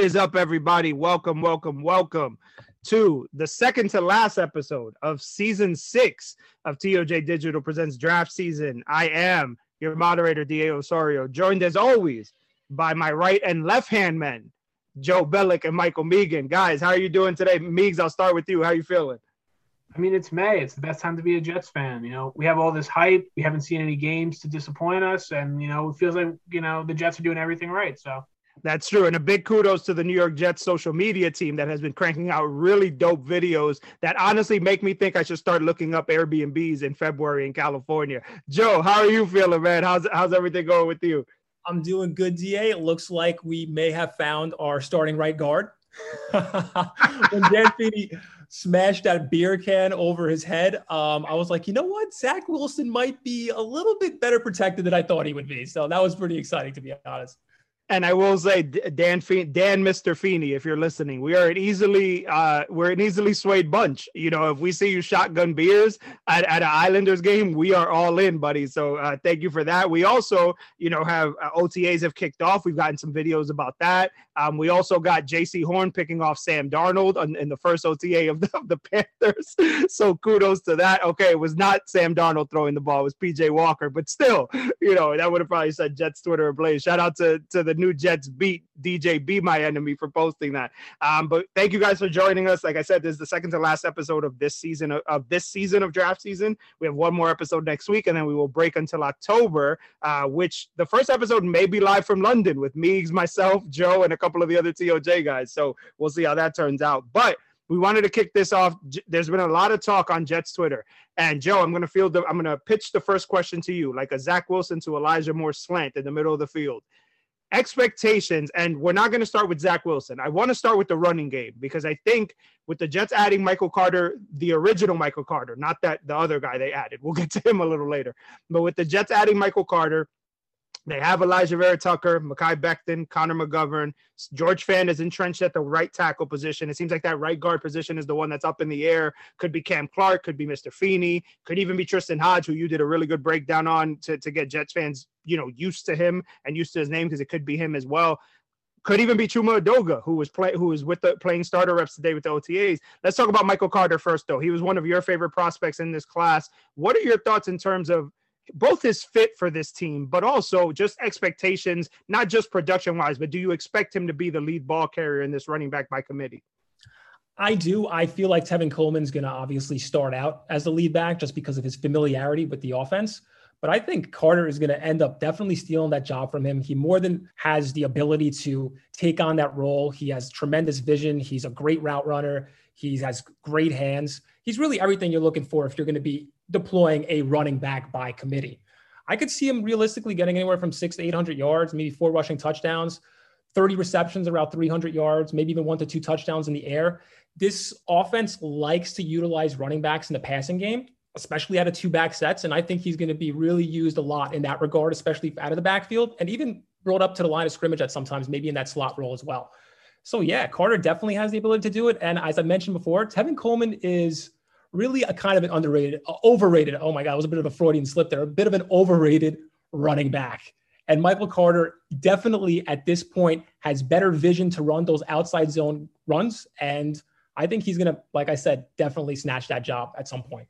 is up, everybody? Welcome, welcome, welcome to the second to last episode of season six of TOJ Digital Presents Draft Season. I am your moderator, D.A. Osorio, joined as always by my right and left hand men, Joe Bellick and Michael Megan. Guys, how are you doing today? Meegs, I'll start with you. How are you feeling? I mean, it's May. It's the best time to be a Jets fan. You know, we have all this hype. We haven't seen any games to disappoint us, and you know, it feels like you know the Jets are doing everything right. So That's true. And a big kudos to the New York Jets social media team that has been cranking out really dope videos that honestly make me think I should start looking up Airbnbs in February in California. Joe, how are you feeling, man? How's how's everything going with you? I'm doing good, DA. It looks like we may have found our starting right guard. when Dan Feeney smashed that beer can over his head, um, I was like, you know what? Zach Wilson might be a little bit better protected than I thought he would be. So that was pretty exciting, to be honest. And I will say, Dan, Dan, Mr. Feeney, if you're listening, we are an easily, uh, we're an easily swayed bunch. You know, if we see you shotgun beers at, at an Islanders game, we are all in, buddy. So uh, thank you for that. We also, you know, have uh, OTAs have kicked off. We've gotten some videos about that. Um, we also got Jaycee Horn picking off Sam Darnold in the first OTA of the, of the Panthers. so kudos to that. Okay, it was not Sam Darnold throwing the ball; it was P.J. Walker. But still, you know, that would have probably said Jets Twitter ablaze. Shout out to to the new Jets beat DJ Bien-Aime for posting that. Um, but thank you guys for joining us. Like I said, this is the second to last episode of this season of, of this season of draft season. We have one more episode next week, and then we will break until October, uh, which the first episode may be live from London with Meegs, myself, Joe, and a couple of the other TOJ guys. So we'll see how that turns out. But we wanted to kick this off. There's been a lot of talk on Jets Twitter, and Joe, I'm to field. The, I'm to pitch the first question to you, like a Zach Wilson to Elijah Moore slant in the middle of the field. Expectations, and we're not to start with Zach Wilson. I want to start with the running game because I think with the Jets adding Michael Carter, the original Michael Carter, not that the other guy they added. We'll get to him a little later. But with the Jets adding Michael Carter, they have Alijah Vera Tucker, Mekhi Becton, Connor McGovern. George Fant is entrenched at the right tackle position. It seems like that right guard position is the one that's up in the air. Could be Cam Clark, could be Mr. Feeney, could even be Tristan Hodge, who you did a really good breakdown on to, to get Jets fans, you know, used to him and used to his name because it could be him as well. Could even be Chuma Edoga, who was play, who was with the playing starter reps today with the OTAs. Let's talk about Michael Carter first, though. He was one of your favorite prospects in this class. What are your thoughts in terms of both his fit for this team, but also just expectations, not just production wise, but do you expect him to be the lead ball carrier in this running back by committee? I do. I feel like Tevin Coleman's going to obviously start out as the lead back just because of his familiarity with the offense. But I think Carter is going to end up definitely stealing that job from him. He more than has the ability to take on that role. He has tremendous vision. He's a great route runner. He has great hands. He's really everything you're looking for if you're going to be deploying a running back by committee. I could see him realistically getting anywhere from six to 800 yards, maybe four rushing touchdowns, 30 receptions, around 300 yards, maybe even one to two touchdowns in the air. This offense likes to utilize running backs in the passing game, especially out of two back sets. And I think he's going to be really used a lot in that regard, especially out of the backfield and even brought up to the line of scrimmage at sometimes, maybe in that slot role as well. So, yeah, Carter definitely has the ability to do it. And as I mentioned before, Tevin Coleman is really a kind of an underrated, uh, overrated. Oh my God, it was a bit of a Freudian slip there, a bit of an overrated running back. And Michael Carter definitely at this point has better vision to run those outside zone runs. And I think he's going to, like I said, definitely snatch that job at some point.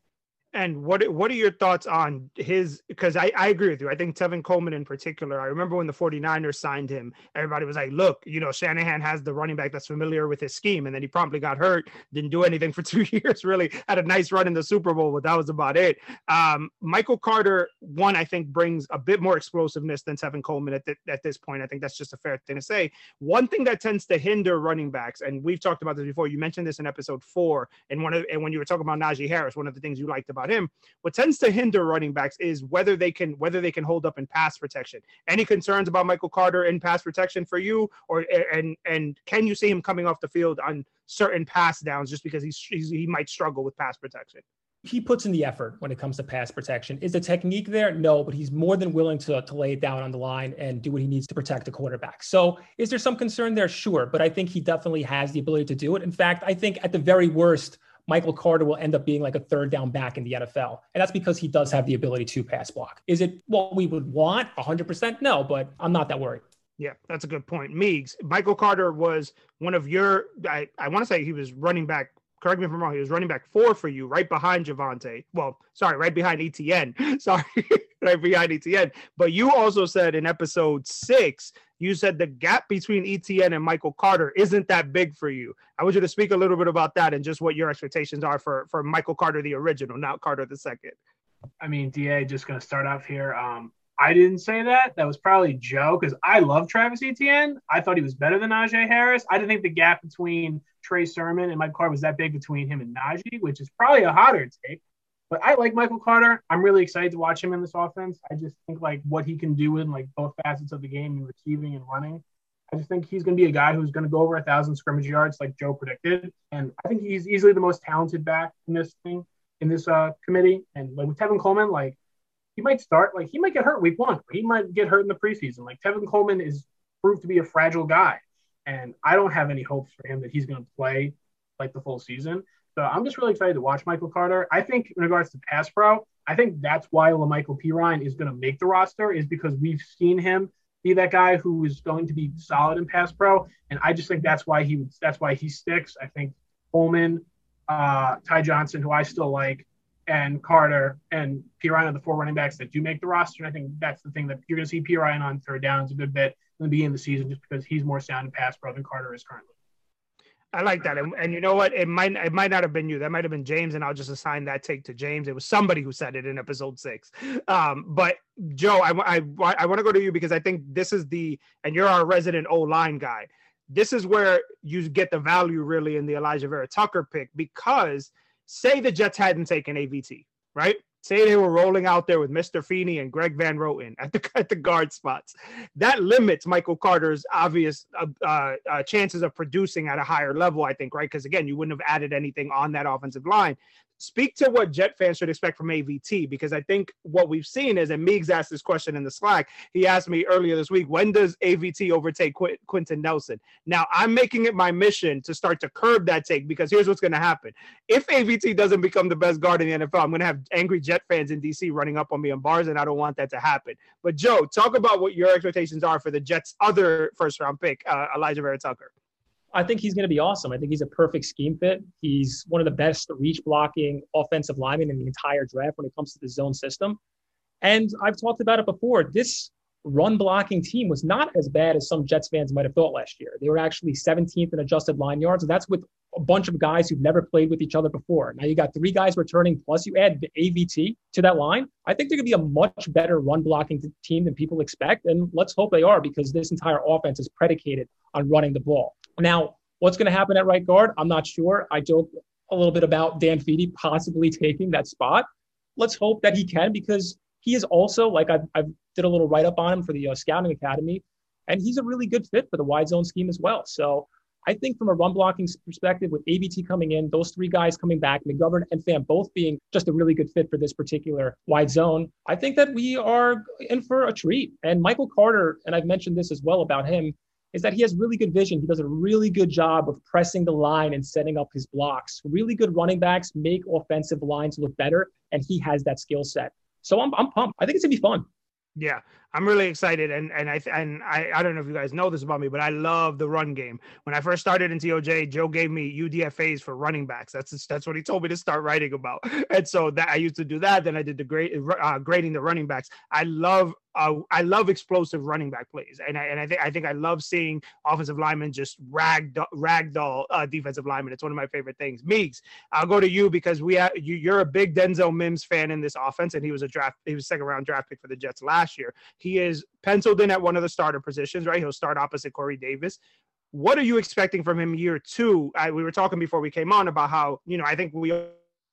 And what what are your thoughts on his? Because I, I agree with you. I think Tevin Coleman in particular. I remember when the 49ers signed him, everybody was like, "Look, you know, Shanahan has the running back that's familiar with his scheme." And then he promptly got hurt, didn't do anything for two years. Really had a nice run in the Super Bowl, but that was about it. Um, Michael Carter, one, I think brings a bit more explosiveness than Tevin Coleman at, at this point. I think that's just a fair thing to say. One thing that tends to hinder running backs, and we've talked about this before. You mentioned this in episode four, and one of and when you were talking about Najee Harris, one of the things you liked about him. What tends to hinder running backs is whether they can whether they can hold up in pass protection. Any concerns about Michael Carter in pass protection for you, or and and can you see him coming off the field on certain pass downs just because he's, he's he might struggle with pass protection? he puts in the effort when it comes to pass protection. Is the technique there? No, but he's more than willing to, to lay it down on the line and do what he needs to protect the quarterback. So is there some concern there? Sure. But I think he definitely has the ability to do it. In fact, I think at the very worst, Michael Carter will end up being like a third down back in the NFL. And that's because he does have the ability to pass block. Is it what we would want 100%? No, but I'm not that worried. Yeah, that's a good point. Meigs, Michael Carter was one of your, I, I want to say he was running back correct me if I'm wrong, he was running back four for you, right behind Javonte. Well, sorry, right behind ETN. sorry, right behind ETN. But you also said in episode six, you said the gap between ETN and Michael Carter isn't that big for you. I want you to speak a little bit about that and just what your expectations are for for Michael Carter, the original, not Carter the second. I mean, Da, just going to start off here. Um, I didn't say that. That was probably Joe because I love Travis Etienne. I thought he was better than Najee Harris. I didn't think the gap between Trey Sermon and Michael Carter was that big between him and Najee, which is probably a hotter take. But I like Michael Carter. I'm really excited to watch him in this offense. I just think like what he can do in like both facets of the game and receiving and running. I just think he's going to be a guy who's going to go over a thousand scrimmage yards like Joe predicted. And I think he's easily the most talented back in this thing in this uh, committee. And like with Tevin Coleman, like he might start like he might get hurt week one. He might get hurt in the preseason. Like Tevin Coleman is proved to be a fragile guy, and I don't have any hopes for him that he's going to play like the full season. So I'm just really excited to watch Michael Carter. I think in regards to pass pro, I think that's why La'Mical Perine is going to make the roster is because we've seen him be that guy who is going to be solid in pass pro, and I just think that's why he. That's why he sticks. I think Coleman, uh, Ty Johnson, who I still like, and Carter and Perine are the four running backs that do make the roster. And I think that's the thing that you're going to see Perine on third downs a good bit in the beginning of the season just because he's more sound in pass pro than Carter is currently. I like that, and, and, you know what? It might it might not have been you. That might have been James, and I'll just assign that take to James. It was somebody who said it in episode six. Um, but Joe, I, I, I want to go to you because I think this is the and you're our resident O line guy. This is where you get the value really in the Alijah Vera Tucker pick because say the Jets hadn't taken AVT, right? Say they were rolling out there with Mr. Feeney and Greg Van Roten at the at the guard spots. That limits Michael Carter's obvious uh, uh, uh chances of producing at a higher level, I think, right? Because again, you wouldn't have added anything on that offensive line speak to what Jet fans should expect from AVT because I think what we've seen is, and Meigs asked this question in the Slack. He asked me earlier this week, when does AVT overtake Qu- Quenton Nelson? Now I'm making it my mission to start to curb that take because here's what's going to happen: if AVT doesn't become the best guard in the NFL, I'm going to have angry Jet fans in DC running up on me on bars, and I don't want that to happen. But Joe, talk about what your expectations are for the Jets' other first round pick, uh, Alijah Vera Tucker. I think he's going to be awesome. I think he's a perfect scheme fit. He's one of the best reach blocking offensive linemen in the entire draft when it comes to the zone system. And I've talked about it before. This run blocking team was not as bad as some Jets fans might have thought last year. They were actually 17th in adjusted line yards. And that's with a bunch of guys who've never played with each other before. Now you got three guys returning, plus you add the AVT to that line. I think they're going to be a much better run blocking team than people expect. And let's hope they are because this entire offense is predicated on running the ball. Now, what's going to happen at right guard? I'm not sure. I joke a little bit about Dan Feeney possibly taking that spot. Let's hope that he can because he is also like I've, I've did a little write up on him for the uh, scouting academy, and he's a really good fit for the wide zone scheme as well. So I think from a run blocking perspective, with AVT coming in, those three guys coming back, McGovern and Fant both being just a really good fit for this particular wide zone, I think that we are in for a treat. And Michael Carter, and I've mentioned this as well about him, is that he has really good vision. He does a really good job of pressing the line and setting up his blocks. Really good running backs make offensive lines look better, and he has that skill set. So I'm, I'm pumped. I think it's gonna be fun. Yeah, I'm really excited, and and I and I I don't know if you guys know this about me, but I love the run game. When I first started in TOJ, Joe gave me UDFA's for running backs. That's that's what he told me to start writing about, and so that I used to do that. Then I did the great uh, grading the running backs. I love uh, I love explosive running back plays, and I and I think I think I love seeing offensive linemen just rag ragdoll uh, defensive linemen. It's one of my favorite things. Meeks, I'll go to you because we have, you, you're a big Denzel Mims fan in this offense, and he was a draft he was second round draft pick for the Jets last year. He is penciled in at one of the starter positions, right? He'll start opposite Corey Davis. What are you expecting from him year two? I, we were talking before we came on about how you know I think we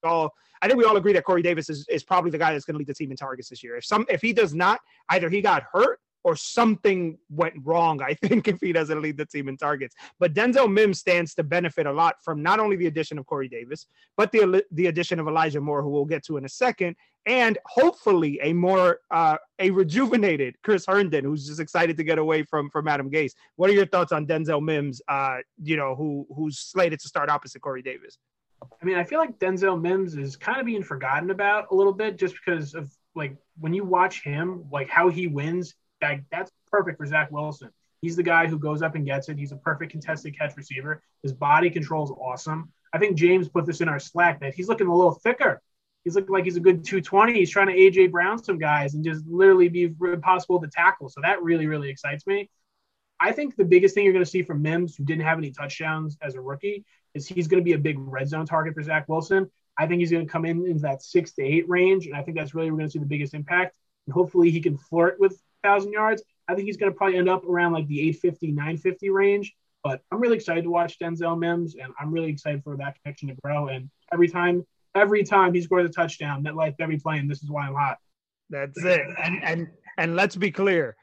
all I think we all agree that Corey Davis is, is probably the guy that's going to lead the team in targets this year. If some if he does not, either he got hurt or something went wrong, I think, if he doesn't lead the team in targets. But Denzel Mims stands to benefit a lot from not only the addition of Corey Davis, but the, the addition of Elijah Moore, who we'll get to in a second, and hopefully a more uh, a rejuvenated Chris Herndon, who's just excited to get away from from Adam Gase. What are your thoughts on Denzel Mims? Uh, you know, who who's slated to start opposite Corey Davis? I mean, I feel like Denzel Mims is kind of being forgotten about a little bit just because of like when you watch him, like how he wins, like that's perfect for Zach Wilson. He's the guy who goes up and gets it. He's a perfect contested catch receiver. His body control is awesome. I think James put this in our Slack that he's looking a little thicker. He's looking like he's a good 220. He's trying to AJ Brown some guys and just literally be impossible to tackle. So that really, really excites me. I think the biggest thing you're going to see from Mims, who didn't have any touchdowns as a rookie, is he's going to be a big red zone target for Zach Wilson. I think he's going to come in into that six to eight range, and I think that's really we're going to see the biggest impact. And hopefully he can flirt with thousand yards. I think he's going to probably end up around like the 850, 950 range. But I'm really excited to watch Denzel Mims, and I'm really excited for that connection to grow. And every time, every time he scores a touchdown, that life every play, and this is why I'm hot. That's it. And and and let's be clear.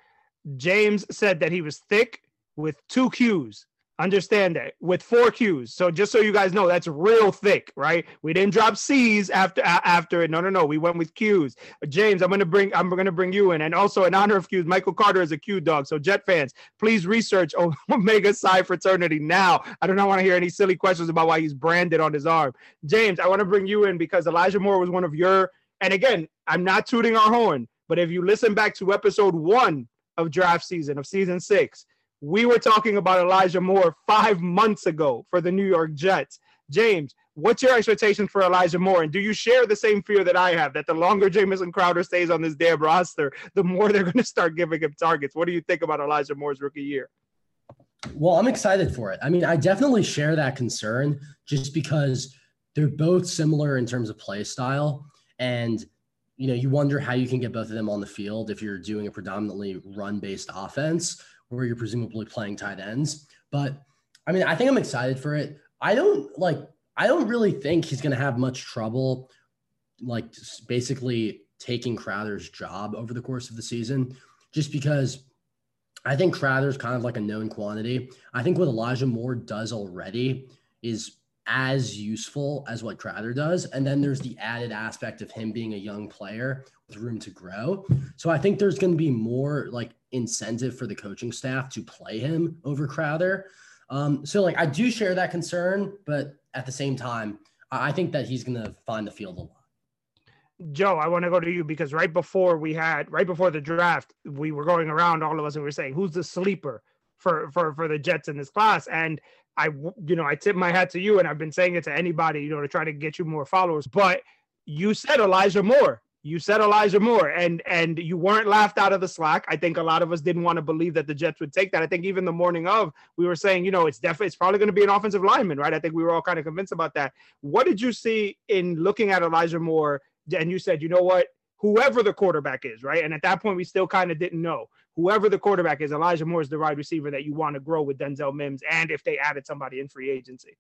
James said that he was thick with two Qs. Understand that with four Qs. So just so you guys know, that's real thick, right? We didn't drop C's after after it. No, no, no. We went with Qs. James, I'm gonna bring I'm gonna bring you in, and also in honor of Qs, Michael Carter is a Q dog. So Jet fans, please research Omega Psi fraternity now. I do not want to hear any silly questions about why he's branded on his arm. James, I want to bring you in because Elijah Moore was one of your. And again, I'm not tooting our horn, but if you listen back to episode one of draft season of season six we were talking about Elijah Moore five months ago for the New York Jets. James, what's your expectations for Elijah Moore? And do you share the same fear that I have that the longer Jamison Crowder stays on this damn roster, the more they're going to start giving him targets? What do you think about Elijah Moore's rookie year? Well, I'm excited for it. I mean, I definitely share that concern just because they're both similar in terms of play style. And, you know, you wonder how you can get both of them on the field if you're doing a predominantly run based offense where you're presumably playing tight ends. But I mean, I think I'm excited for it. I don't like, I don't really think he's going to have much trouble, like basically taking Crowder's job over the course of the season, just because I think Crowder's kind of like a known quantity. I think what Elijah Moore does already is as useful as what Crowder does. And then there's the added aspect of him being a young player with room to grow. So I think there's going to be more like incentive for the coaching staff to play him over Crowder. Um, so like I do share that concern, but at the same time, I think that he's going to find the field a lot. Joe, I want to go to you because right before we had, right before the draft, we were going around all of us and we were saying, who's the sleeper for for for the Jets in this class? And I, you know, I tip my hat to you, and I've been saying it to anybody, you know, to try to get you more followers. But you said Elijah Moore. You said Elijah Moore, and and you weren't laughed out of the slack. I think a lot of us didn't want to believe that the Jets would take that. I think even the morning of, we were saying, you know, it's definitely it's probably going to be an offensive lineman, right? I think we were all kind of convinced about that. What did you see in looking at Elijah Moore? And you said, you know what, whoever the quarterback is, right? And at that point, we still kind of didn't know whoever the quarterback is, Elijah Moore is the wide receiver that you want to grow with Denzel Mims, and if they added somebody in free agency.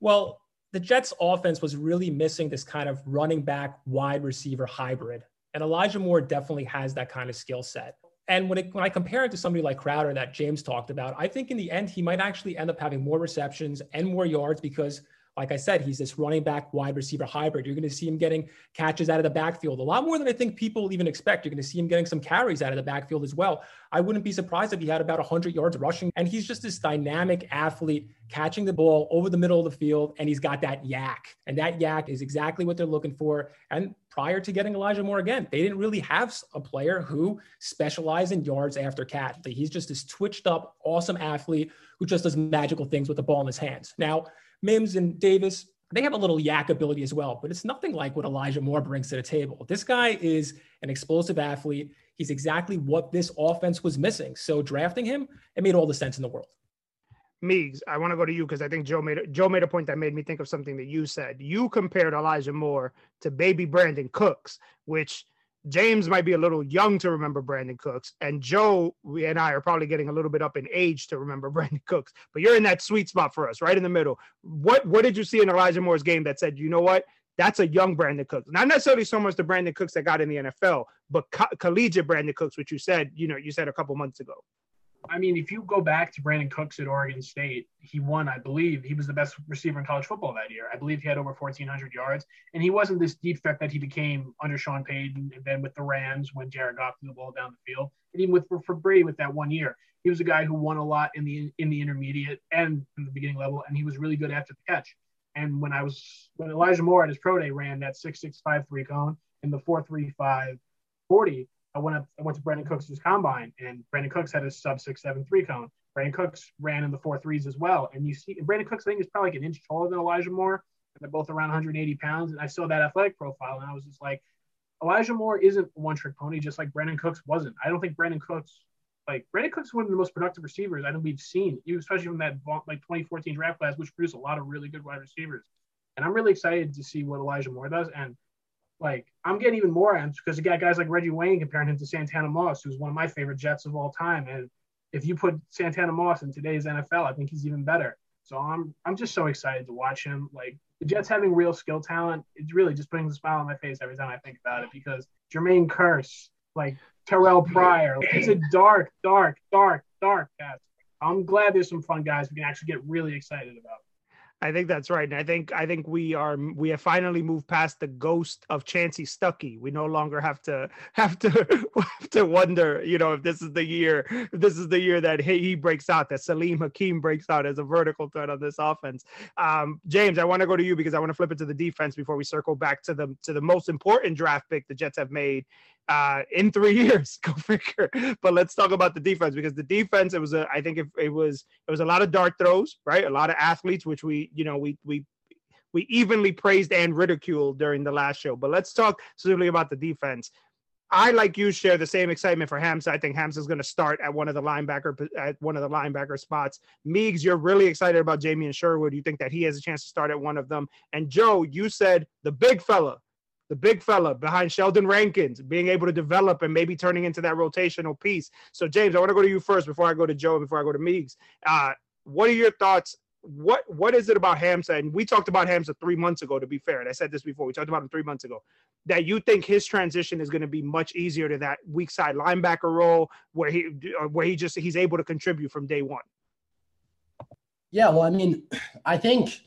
Well, the Jets' offense was really missing this kind of running back wide receiver hybrid, and Elijah Moore definitely has that kind of skill set. And when, it, when I compare it to somebody like Crowder that James talked about, I think in the end he might actually end up having more receptions and more yards because like I said, he's this running back wide receiver hybrid. You're going to see him getting catches out of the backfield a lot more than I think people even expect. You're going to see him getting some carries out of the backfield as well. I wouldn't be surprised if he had about 100 yards rushing. And he's just this dynamic athlete catching the ball over the middle of the field. And he's got that yak. And that yak is exactly what they're looking for. And prior to getting Elijah Moore again, they didn't really have a player who specialized in yards after catch. He's just this twitched up, awesome athlete who just does magical things with the ball in his hands. Now, Mims and Davis, they have a little yak ability as well, but it's nothing like what Elijah Moore brings to the table. This guy is an explosive athlete. He's exactly what this offense was missing. So drafting him, it made all the sense in the world. Meigs, I want to go to you because I think Joe made Joe made a point that made me think of something that you said. You compared Elijah Moore to baby Brandin Cooks, which James might be a little young to remember Brandin Cooks, and Joe and I are probably getting a little bit up in age to remember Brandin Cooks. But you're in that sweet spot for us, right in the middle. What what did you see in Elijah Moore's game that said, you know what, that's a young Brandin Cooks. Not necessarily so much the Brandin Cooks that got in the NFL, but co- collegiate Brandin Cooks, which you said, you know, you said a couple months ago. I mean, if you go back to Brandin Cooks at Oregon State, he won, I believe, he was the best receiver in college football that year. I believe he had over 1,400 yards, and he wasn't this deep threat that he became under Sean Payton and then with the Rams when Jared Goff threw the ball down the field, and even with for, Brady with that one year. He was a guy who won a lot in the in the intermediate and in the beginning level, and he was really good after the catch. And when I was when Elijah Moore at his pro day ran that six six five three cone in the four three five forty, I went up I went to Brandin Cooks' combine and Brandin Cooks had a sub six seven three cone. Brandin Cooks ran in the four threes as well. And you see Brandin Cooks I think is probably like an inch taller than Elijah Moore. And they're both around 180 pounds. And I saw that athletic profile and I was just like, Elijah Moore isn't one trick pony, just like Brandin Cooks wasn't. I don't think Brandin Cooks like Brandin Cooks one of the most productive receivers I think we've seen, especially from that like 2014 draft class, which produced a lot of really good wide receivers. And I'm really excited to see what Elijah Moore does. And like I'm getting even more amped because you got guys like Reggie Wayne comparing him to Santana Moss, who's one of my favorite Jets of all time. And if you put Santana Moss in today's NFL, I think he's even better. So I'm I'm just so excited to watch him. Like the Jets having real skill talent, it really just brings a smile on my face every time I think about it because Jermaine Kearse, like Terrell Pryor. It's a dark, dark, dark, dark cast. I'm glad there's some fun guys we can actually get really excited about. I think that's right, and I think I think we are we have finally moved past the ghost of Chansi Stuckey. We no longer have to have to have to wonder, you know, if this is the year, if this is the year that he, he breaks out, that Saalim Hakim breaks out as a vertical threat on this offense. Um, James, I want to go to you because I want to flip it to the defense before we circle back to the to the most important draft pick the Jets have made uh, in three years. Go figure. But let's talk about the defense because the defense, it was a, I think it, it was, it was a lot of dart throws, right? A lot of athletes, which we, you know, we, we, we evenly praised and ridiculed during the last show. But let's talk specifically about the defense. I like you share the same excitement for Hamsah. I think Hamsah is going to start at one of the linebacker at one of the linebacker spots. Meigs, you're really excited about Jamien Sherwood. You think that he has a chance to start at one of them. And Joe, you said the big fella the big fella behind Sheldon Rankins, being able to develop and maybe turning into that rotational piece. So, James, I want to go to you first before I go to Joe before I go to Meigs. Uh, what are your thoughts? What what is it about Hamsah? And we talked about Hamsah three months ago. To be fair, and I said this before. We talked about him three months ago. That you think his transition is going to be much easier to that weak side linebacker role, where he where he just he's able to contribute from day one. Yeah, well, I mean, I think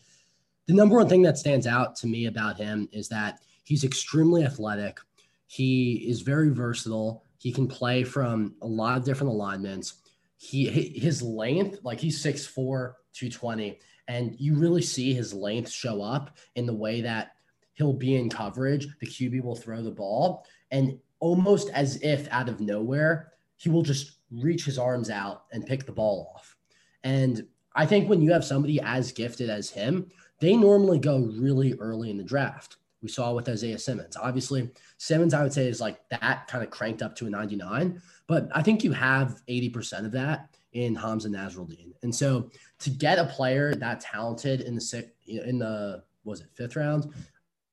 the number one thing that stands out to me about him is that He's extremely athletic. He is very versatile. He can play from a lot of different alignments. He his length, like he's 6'4, 220, and you really see his length show up in the way that he'll be in coverage. The QB will throw the ball, and almost as if out of nowhere, he will just reach his arms out and pick the ball off. And I think when you have somebody as gifted as him, they normally go really early in the draft we saw with Isaiah Simmons. Obviously, Simmons, I would say, is like that kind of cranked up to a 99, but I think you have 80% of that in Hamsah Nasirildeen. And so to get a player that talented in the sixth, in the, was it fifth round,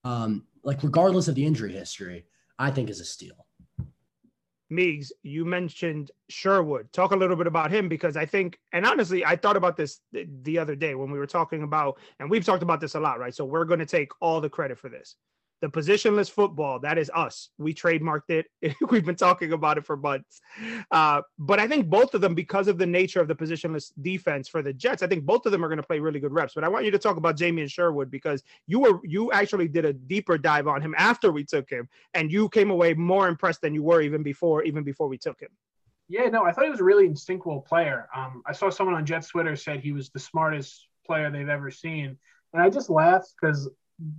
um, like regardless of the injury history, I think is a steal. Meigs, you mentioned Sherwood. Talk a little bit about him because I think, and honestly, I thought about this the other day when we were talking about, and we've talked about this a lot, right? So we're going to take all the credit for this the positionless football that is us. We trademarked it. We've been talking about it for months. Uh, but i think both of them because of the nature of the positionless defense for the jets i think both of them are going to play really good reps. But i want you to talk about jamien sherwood because you were you actually did a deeper dive on him after we took him and you came away more impressed than you were even before even before we took him. Yeah no i thought he was a really instinctual player. Um, i saw someone on jets twitter said he was the smartest player they've ever seen. And I just laughed because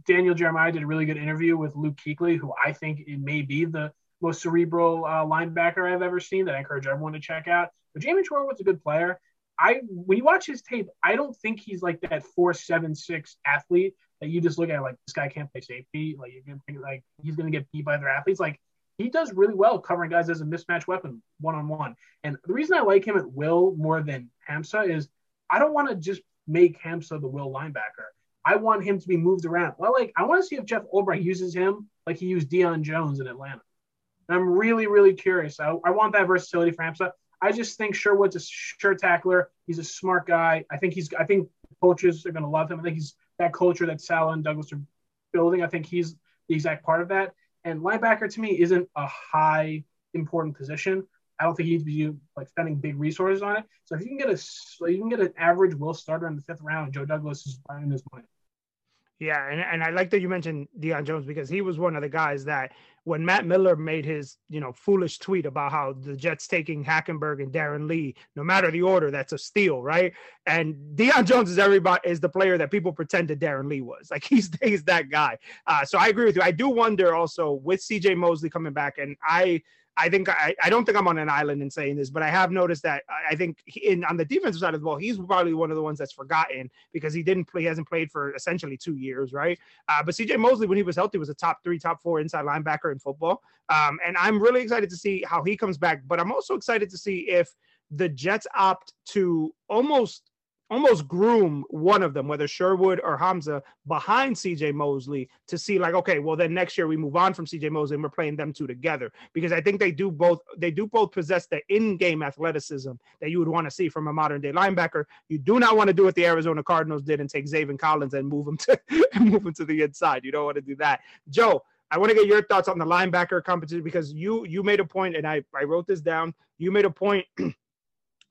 Daniel Jeremiah did a really good interview with Luke Kuechly, who I think it may be the most cerebral uh, linebacker I've ever seen. That I encourage everyone to check out. But Jamie was a good player. I when you watch his tape, I don't think he's like that four seven six athlete that you just look at like this guy can't play safety. Like you're gonna think like he's gonna get beat by other athletes. Like he does really well covering guys as a mismatch weapon one on one. And the reason I like him at will more than Hamsah is I don't want to just make Hamsah the will linebacker. I want him to be moved around. Well, like I want to see if Jeff Ulbrich uses him like he used Deion Jones in Atlanta. And I'm really, really curious. I, I want that versatility for Hamsah. I just think Sherwood's a sure tackler. He's a smart guy. I think he's. I think coaches are going to love him. I think he's that culture that Saleh and Douglas are building. I think he's the exact part of that. And linebacker to me isn't a high important position. I don't think he needs to be like spending big resources on it. So if you can get a you can get an average will starter in the fifth round, Joe Douglas is finding his money. Yeah, and, and I like that you mentioned Deion Jones because he was one of the guys that when Matt Miller made his, you know, foolish tweet about how the Jets taking Hackenberg and Darron Lee, no matter the order, that's a steal, right? And Deion Jones is everybody is the player that people pretended Darron Lee was. Like he's he's that guy. Uh, so I agree with you. I do wonder also with CJ Mosley coming back, and I I think I, I don't think I'm on an island in saying this, but I have noticed that I think in on the defensive side of the ball, he's probably one of the ones that's forgotten because he didn't play, he hasn't played for essentially two years, right? Uh, but CJ Mosley, when he was healthy, was a top three, top four inside linebacker in football, um, and I'm really excited to see how he comes back. But I'm also excited to see if the Jets opt to almost almost groom one of them, whether Sherwood or Hamsah, behind CJ Mosley to see like, okay, well then next year we move on from CJ Mosley and we're playing them two together because I think they do both. They do both possess the in-game athleticism that you would want to see from a modern day linebacker. You do not want to do what the Arizona Cardinals did and take Zaven Collins and move him to move him to the inside. You don't want to do that, Joe. I want to get your thoughts on the linebacker competition because you you made a point and I I wrote this down. You made a point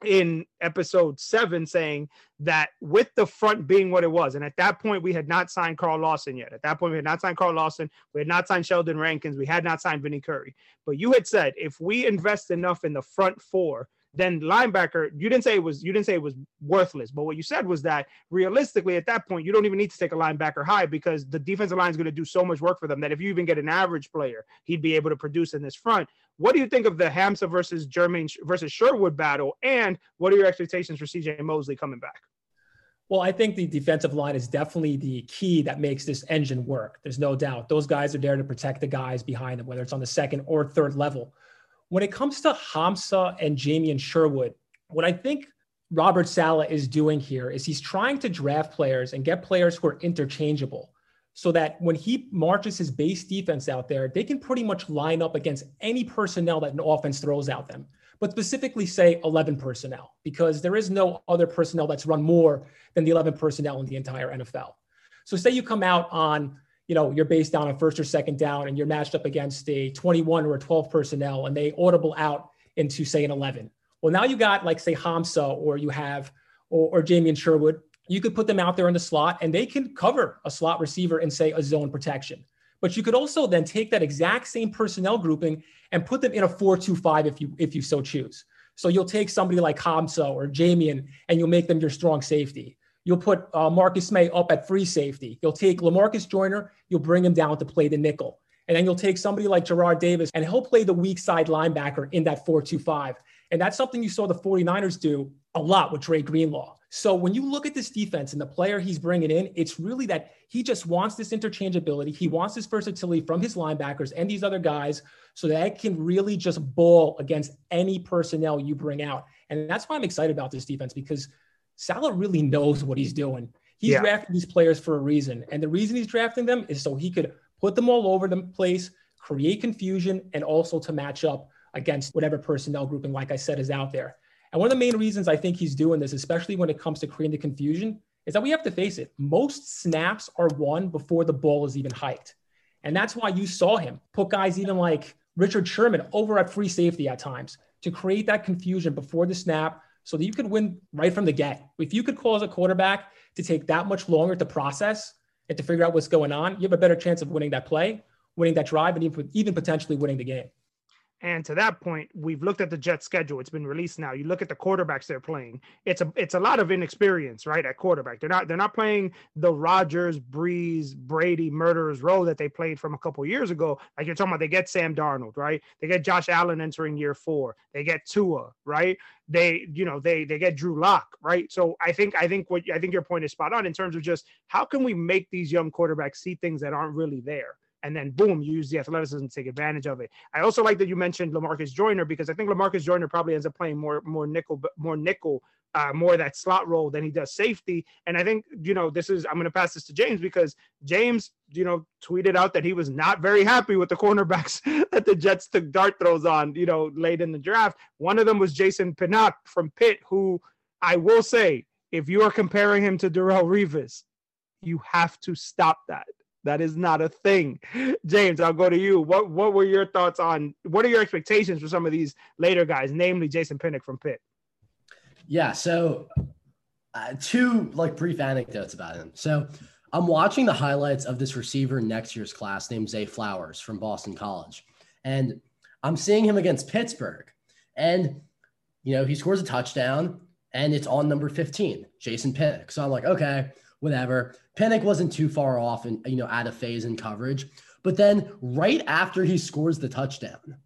in episode seven saying that with the front being what it was, and at that point we had not signed Carl Lawson yet. At that point, we had not signed Carl Lawson, we had not signed Sheldon Rankins, we had not signed Vinny Curry. But you had said if we invest enough in the front four, then linebacker, you didn't say it was you didn't say it was worthless, but what you said was that realistically at that point you don't even need to take a linebacker high because the defensive line is going to do so much work for them that if you even get an average player, he'd be able to produce in this front. What do you think of the Hamsah versus Jermaine versus Sherwood battle, and what are your expectations for CJ Mosley coming back? Well, I think the defensive line is definitely the key that makes this engine work. There's no doubt. Those guys are there to protect the guys behind them, whether it's on the second or third level. When it comes to Hamsah and Jamien Sherwood, what I think Robert Saleh is doing here is he's trying to draft players and get players who are interchangeable so that when he marches his base defense out there, they can pretty much line up against any personnel that an offense throws at them, but specifically say 11 personnel, because there is no other personnel that's run more than the 11 personnel in the entire NFL. So say you come out on, you know, you're based down on first or second down and you're matched up against a 21 or a 12 personnel and they audible out into say an 11. Well, now you got like say hamsa or you have or, or Jamien Sherwood you could put them out there in the slot and they can cover a slot receiver and say a zone protection. But you could also then take that exact same personnel grouping and put them in a 4-2-5 if you if you so choose. So you'll take somebody like Hamsah or Jamien and you'll make them your strong safety. You'll put uh, Marcus Maye up at free safety. You'll take Lamarcus Joyner, you'll bring him down to play the nickel. And then you'll take somebody like Jarrad Davis and he'll play the weak side linebacker in that 4-2-5. And that's something you saw the 49ers do a lot with Dre Greenlaw. So when you look at this defense and the player he's bringing in, it's really that he just wants this interchangeability. He wants this versatility from his linebackers and these other guys so that it can really just ball against any personnel you bring out. And that's why I'm excited about this defense because Saleh really knows what he's doing. He's yeah. drafting these players for a reason. And the reason he's drafting them is so he could put them all over the place, create confusion, and also to match up against whatever personnel grouping, like I said, is out there. And one of the main reasons I think he's doing this, especially when it comes to creating the confusion, is that we have to face it. Most snaps are won before the ball is even hiked. And that's why you saw him put guys even like Richard Sherman over at free safety at times to create that confusion before the snap so that you could win right from the get. If you could cause a quarterback to take that much longer to process and to figure out what's going on, you have a better chance of winning that play, winning that drive, and even potentially winning the game. And to that point, we've looked at the Jets schedule. It's been released now. You look at the quarterbacks they're playing. It's a it's a lot of inexperience, right? At quarterback. They're not they're not playing the Rodgers, Brees, Brady, murderers row that they played from a couple years ago. Like you're talking about, they get Sam Darnold, right? They get Josh Allen entering year four. They get Tua, right? They, you know, they they get Drew Lock, right? So I think I think what I think your point is spot on in terms of just how can we make these young quarterbacks see things that aren't really there and then boom, use the athleticism to take advantage of it. I also like that you mentioned Lamarcus Joyner because I think Lamarcus Joyner probably ends up playing more more nickel more nickel uh, more that slot role than he does safety. And I think you know this is I'm going to pass this to James because James you know tweeted out that he was not very happy with the cornerbacks that the Jets took dart throws on you know late in the draft. One of them was Jason Pinnock from Pitt, who I will say if you are comparing him to Darrelle Revis, you have to stop that That is not a thing. James, I'll go to you. What what were your thoughts on what are your expectations for some of these later guys, namely Jason Pinnock from Pitt? Yeah, so uh, two like brief anecdotes about him. So I'm watching the highlights of this receiver next year's class named Zay Flowers from Boston College. And I'm seeing him against Pittsburgh. And, you know, he scores a touchdown and it's on number 15, Jason Pinnock. So I'm like, okay, whatever. Pinnock wasn't too far off and, you know, out of phase in coverage. But then right after he scores the touchdown,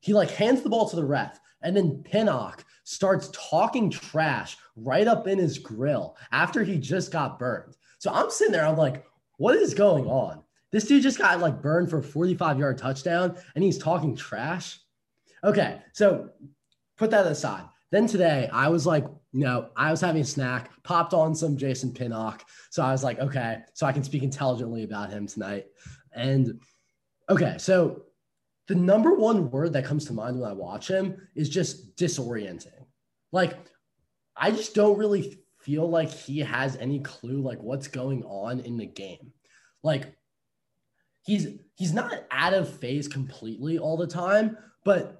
he like hands the ball to the ref. And then Pinnock starts talking trash right up in his grill after he just got burned. So I'm sitting there, I'm like, what is going on? This dude just got like burned for a 45 yard touchdown and he's talking trash. Okay, so put that aside. Then today, I was like, know, I was having a snack, popped on some Jason Pinnock. So I was like, okay, so I can speak intelligently about him tonight. And okay, so the number one word that comes to mind when I watch him is just disorienting. Like, I just don't really feel like he has any clue like what's going on in the game. Like, he's he's not out of phase completely all the time, but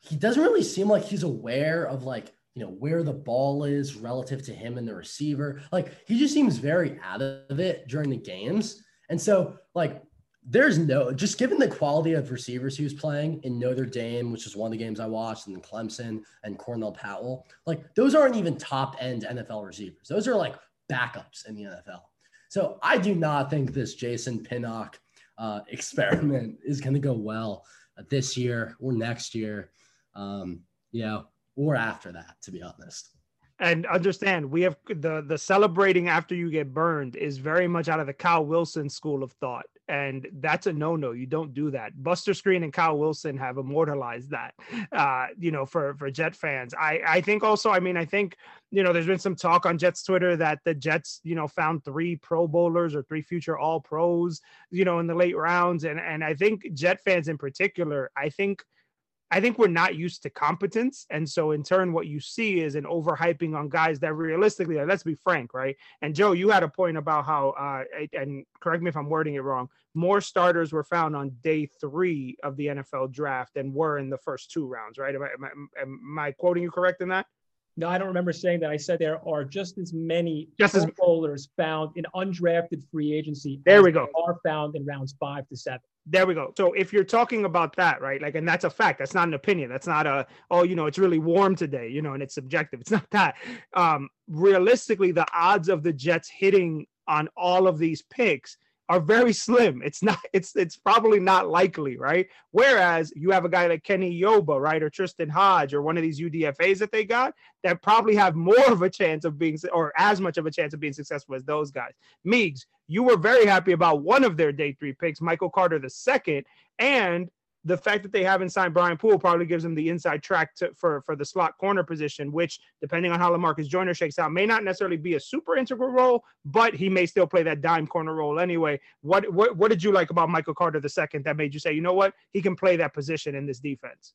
he doesn't really seem like he's aware of like you know where the ball is relative to him and the receiver. Like he just seems very out of it during the games. And so like there's no just given the quality of receivers he was playing in Notre Dame, which is one of the games I watched, and Clemson and Cornell Powell, like those aren't even top end NFL receivers. Those are like backups in the NFL. So I do not think this Jason Pinnock uh, experiment is going to go well uh, this year or next year, um, you know, or after that, to be honest. And understand we have the the celebrating after you get burned is very much out of the Kyle Wilson school of thought. And that's a no-no you don't do that. Buster Skrine and Kyle Wilson have immortalized that uh you know for for Jet fans. I I think also I mean I think you know there's been some talk on Jets Twitter that the Jets you know found three pro bowlers or three future all pros you know in the late rounds. And and I think Jet fans in particular I think I think we're not used to competence. And so in turn, what you see is an overhyping on guys that realistically, let's be frank, right? And Joe, you had a point about how, uh, and correct me if I'm wording it wrong, more starters were found on day three of the NFL draft than were in the first two rounds, right? Am I, am I, am I quoting you correct in that? No, I don't remember saying that. I said there are just as many just as bowlers found in undrafted free agency. There we go. Are found in rounds five to seven. There we go. So if you're talking about that, right? Like, and that's a fact. That's not an opinion. That's not a, oh, you know, it's really warm today, you know, and it's subjective. It's not that. Um, realistically, the odds of the Jets hitting on all of these picks are very slim. It's not, it's it's probably not likely, right? Whereas you have a guy like Kenny Yeboah, right, or Tristan Hodge, or one of these UDFAs that they got that probably have more of a chance of being or as much of a chance of being successful as those guys. Meeks, you were very happy about one of their day three picks, Michael Carter the second, and the fact that they haven't signed Brian Poole probably gives them the inside track to, for for the slot corner position, which depending on how Lamarcus Joyner shakes out, may not necessarily be a super integral role, but he may still play that dime corner role anyway. What what what did you like about Michael Carter the second that made you say, you know what, he can play that position in this defense?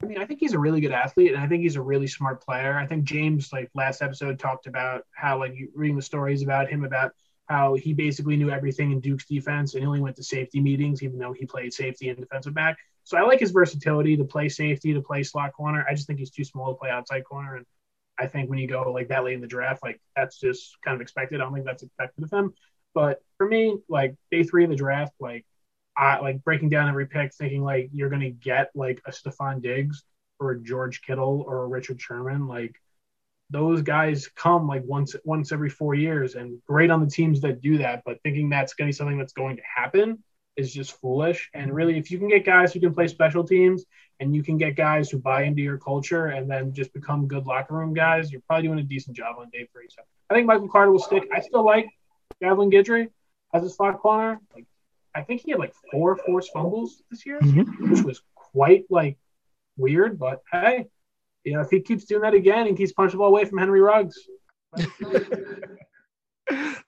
I mean, I think he's a really good athlete, and I think he's a really smart player. I think James, like last episode, talked about how, like, reading the stories about him about how he basically knew everything in Duke's defense and he only went to safety meetings, even though he played safety and defensive back. So I like his versatility to play safety, to play slot corner. I just think he's too small to play outside corner. And I think when you go like that late in the draft, like that's just kind of expected. I don't think that's expected of him. But for me, like day three of the draft, like I like breaking down every pick, thinking like you're gonna get like a Stefon Diggs or a George Kittle or a Richard Sherman, like those guys come like once once every four years and great on the teams that do that but thinking that's going to be something that's going to happen is just foolish. And really if you can get guys who can play special teams and you can get guys who buy into your culture and then just become good locker room guys you're probably doing a decent job on day three. So i think michael carter will stick. I still like Javelin Guidry as a slot corner. Like i think he had like four forced fumbles this year mm-hmm. which was quite like weird but hey you know, if he keeps doing that again and keeps punching the ball away from Henry Ruggs.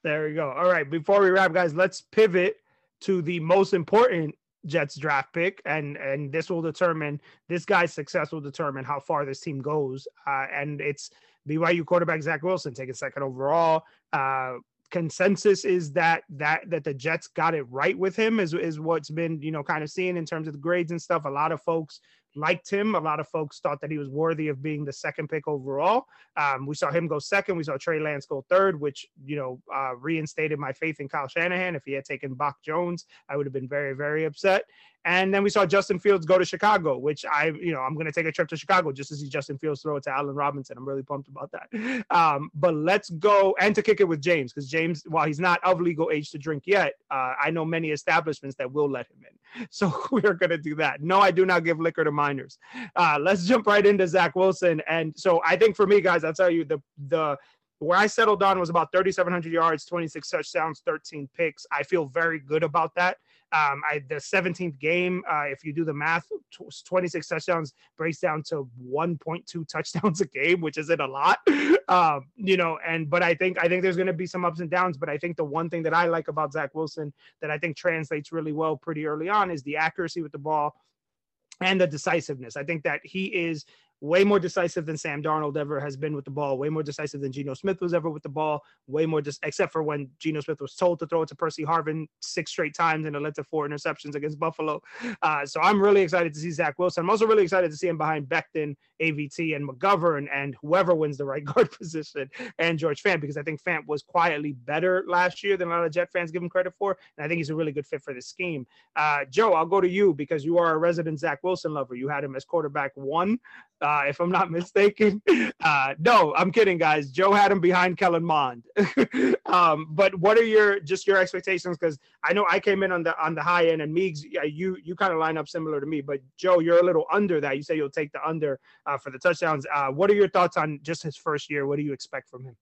there we go. All right. Before we wrap, guys, let's pivot to the most important Jets draft pick, and and this will determine this guy's success will determine how far this team goes. Uh, and it's BYU quarterback Zach Wilson taking second overall. Uh, consensus is that that that the Jets got it right with him is is what's been you know kind of seen in terms of the grades and stuff. A lot of folks liked him. A lot of folks thought that he was worthy of being the second pick overall. Um, we saw him go second. We saw Trey Lance go third, which you know uh, reinstated my faith in Kyle Shanahan. If he had taken Mac Jones, I would have been very very upset. And then we saw Justin Fields go to Chicago, which I, you know, I'm going to take a trip to Chicago just to see Justin Fields throw it to Allen Robinson. I'm really pumped about that. Um, but let's go and to kick it with James because James, while he's not of legal age to drink yet, uh, I know many establishments that will let him in. So we're going to do that. No, I do not give liquor to minors. Uh, let's jump right into Zach Wilson. And so I think for me, guys, I'll tell you the the where I settled on was about 3,700 yards, 26 touchdowns, 13 picks. I feel very good about that. Um, I, the 17th game, uh, if you do the math, 26 touchdowns breaks down to 1.2 touchdowns a game, which isn't a lot. Um, you know, and but I think I think there's going to be some ups and downs. But I think the one thing that I like about Zach Wilson that I think translates really well pretty early on is the accuracy with the ball and the decisiveness. I think that he is way more decisive than Sam Darnold ever has been with the ball, way more decisive than Geno Smith was ever with the ball, way more just except for when Geno Smith was told to throw it to Percy Harvin six straight times and it led to four interceptions against Buffalo. Uh, so I'm really excited to see Zach Wilson. I'm also really excited to see him behind Becton, AVT, and McGovern and whoever wins the right guard position and George Fant because I think Fant was quietly better last year than a lot of Jet fans give him credit for. And I think he's a really good fit for the scheme. Uh, Joe, I'll go to you because you are a resident Zach Wilson lover. You had him as quarterback one uh, if I'm not mistaken. Uh, no, I'm kidding, guys. Joe had him behind Kellen Mond. um, but what are your just your expectations? Because I know I came in on the on the high end, and Meeks, you you kind of line up similar to me. But Joe, you're a little under that. You say you'll take the under uh, for the touchdowns. Uh, what are your thoughts on just his first year? What do you expect from him?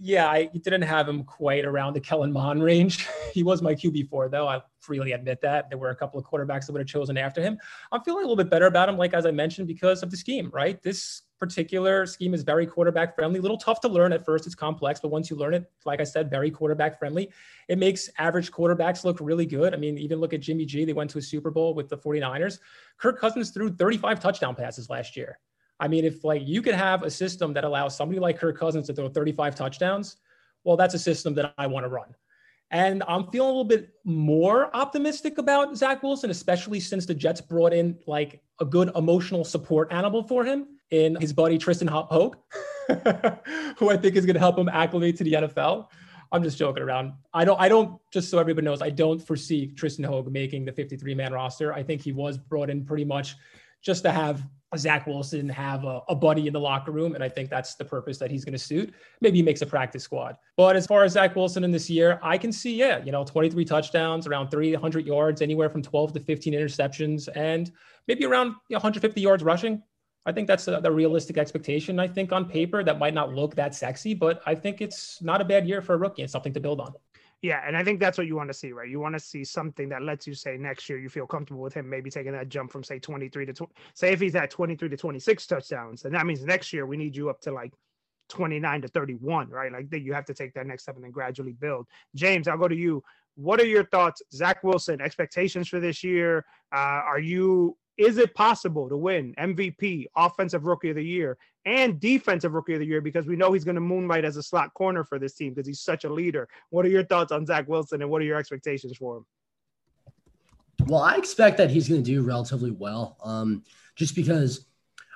Yeah, I didn't have him quite around the Kellen Mond range. he was my QB4, though. I freely admit that. There were a couple of quarterbacks that would have chosen after him. I'm feeling a little bit better about him, like as I mentioned, because of the scheme, right? This particular scheme is very quarterback friendly. A little tough to learn at first. It's complex, but once you learn it, like I said, very quarterback friendly. It makes average quarterbacks look really good. I mean, even look at Jimmy G. They went to a Super Bowl with the 49ers. Kirk Cousins threw 35 touchdown passes last year. I mean, if like you could have a system that allows somebody like Kirk Cousins to throw 35 touchdowns, well, that's a system that I want to run. And I'm feeling a little bit more optimistic about Zach Wilson, especially since the Jets brought in like a good emotional support animal for him in his buddy Tristen Hoge, who I think is going to help him acclimate to the NFL. I'm just joking around. I don't, I don't, just so everybody knows, I don't foresee Tristen Hoge making the 53 man roster. I think he was brought in pretty much just to have Zach Wilson have a, a, buddy in the locker room. And I think that's the purpose that he's going to suit. Maybe he makes a practice squad. But as far as Zach Wilson in this year, I can see, yeah, you know, 23 touchdowns, around 300 yards, anywhere from 12 to 15 interceptions, and maybe around you know, 150 yards rushing. I think that's the realistic expectation. I think on paper that might not look that sexy, but I think it's not a bad year for a rookie and something to build on. Yeah, and I think that's what you want to see, right? You want to see something that lets you say next year you feel comfortable with him maybe taking that jump from say 23 to 20. Say if he's at 23 to 26 touchdowns, and that means next year we need you up to like 29 to 31, right? Like that you have to take that next step and then gradually build. James, I'll go to you. What are your thoughts, Zach Wilson? Expectations for this year? Uh, are you is it possible to win MVP, Offensive Rookie of the Year, and Defensive Rookie of the Year? Because we know he's going to moonlight as a slot corner for this team because he's such a leader. What are your thoughts on Zach Wilson and what are your expectations for him? Well, I expect that he's going to do relatively well, um, just because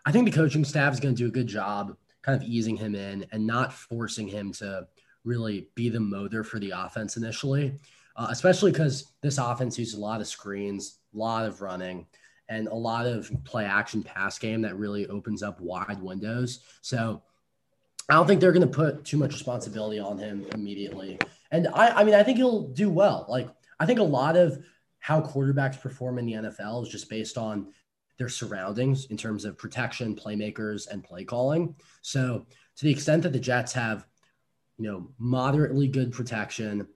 I think the coaching staff is going to do a good job kind of easing him in and not forcing him to really be the motor for the offense initially, uh, especially because this offense uses a lot of screens, a lot of running and a lot of play action pass game that really opens up wide windows. So I don't think they're going to put too much responsibility on him immediately. And I, I mean, I think he'll do well. Like, I think a lot of how quarterbacks perform in the NFL is just based on their surroundings in terms of protection, playmakers, and play calling. So, to the extent that the Jets have, you know, moderately good protection,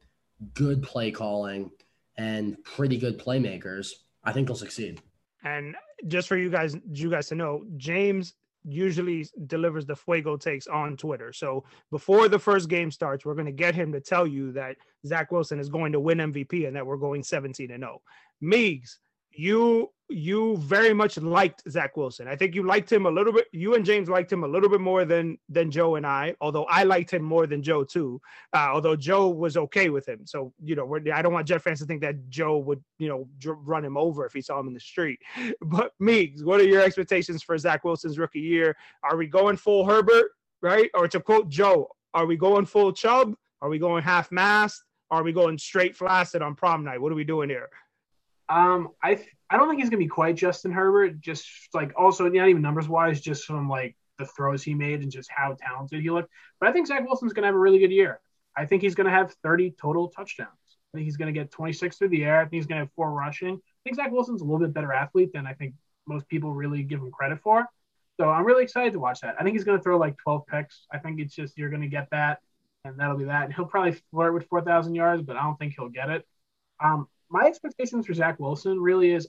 good play calling, and pretty good playmakers, I think they'll succeed. And just for you guys, you guys to know, James usually delivers the fuego takes on Twitter. So before the first game starts, we're going to get him to tell you that Zach Wilson is going to win MVP and that we're going 17 and 0. Meeks, you you very much liked Zach Wilson. I think you liked him a little bit. You and James liked him a little bit more than than Joe and I. Although I liked him more than Joe too. Uh, although Joe was okay with him. So you know, I don't want Jet fans to think that Joe would you know run him over if he saw him in the street. But me, what are your expectations for Zach Wilson's rookie year? Are we going full Herbert, right? Or to quote Joe, are we going full Chubb? Are we going half mast? Are we going straight flaccid on prom night? What are we doing here? Um, I I don't think he's gonna be quite Justin Herbert. Just like also not even numbers wise, just from like the throws he made and just how talented he looked. But I think Zach Wilson's gonna have a really good year. I think he's gonna have 30 total touchdowns. I think he's gonna get 26 through the air. I think he's gonna have four rushing. I think Zach Wilson's a little bit better athlete than I think most people really give him credit for. So I'm really excited to watch that. I think he's gonna throw like 12 picks. I think it's just you're gonna get that, and that'll be that. And he'll probably flirt with 4,000 yards, but I don't think he'll get it. Um, my expectations for Zach Wilson really is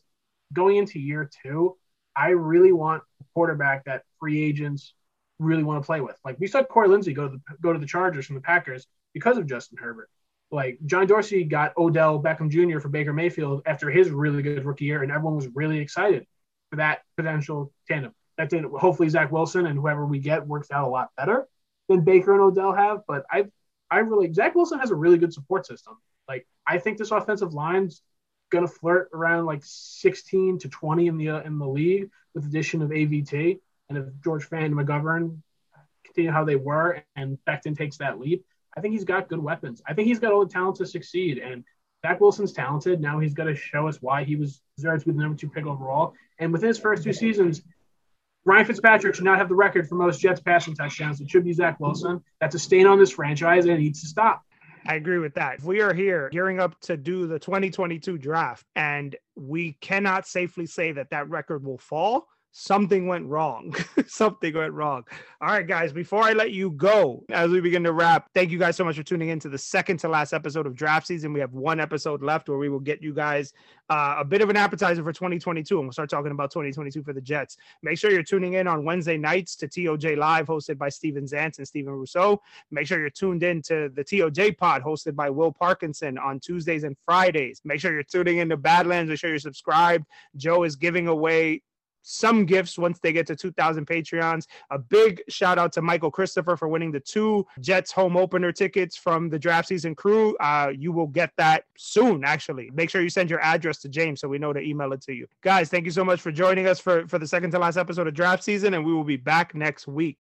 going into year two. I really want a quarterback that free agents really want to play with. Like we saw Corey Linsley go to the, go to the Chargers from the Packers because of Justin Herbert. Like John Dorsey got Odell Beckham Jr. for Baker Mayfield after his really good rookie year, and everyone was really excited for that potential tandem. That did hopefully Zach Wilson and whoever we get works out a lot better than Baker and Odell have. But I I really Zach Wilson has a really good support system. I think this offensive line's going to flirt around like 16 to 20 in the uh, in the league with addition of AVT. And if George Fant and McGovern continue how they were and Becton takes that leap, I think he's got good weapons. I think he's got all the talent to succeed. And Zach Wilson's talented. Now he's got to show us why he was deserved to be the number two pick overall. And within his first two seasons, Ryan Fitzpatrick should not have the record for most Jets passing touchdowns. It should be Zach Wilson. That's a stain on this franchise and it needs to stop. I agree with that. If we are here gearing up to do the 2022 draft and we cannot safely say that that record will fall, something went wrong. something went wrong. All right, guys, before I let you go, as we begin to wrap, thank you guys so much for tuning in to the second to last episode of draft season. We have one episode left where we will get you guys uh, a bit of an appetizer for 2022, and we'll start talking about 2022 for the Jets. Make sure you're tuning in on Wednesday nights to TOJ Live, hosted by Steven Zantz and Stephen Rousseau. Make sure you're tuned in to the TOJ Pod, hosted by Will Parkinson on Tuesdays and Fridays. Make sure you're tuning in to Badlands. Make sure you're subscribed. Joe is giving away some gifts once they get to 2,000 Patreons. A big shout out to Michael Christopher for winning the two Jets home opener tickets from the draft season crew. Uh, you will get that soon, actually. Make sure you send your address to James so we know to email it to you. Guys, thank you so much for joining us for, for the second to last episode of draft season, and we will be back next week.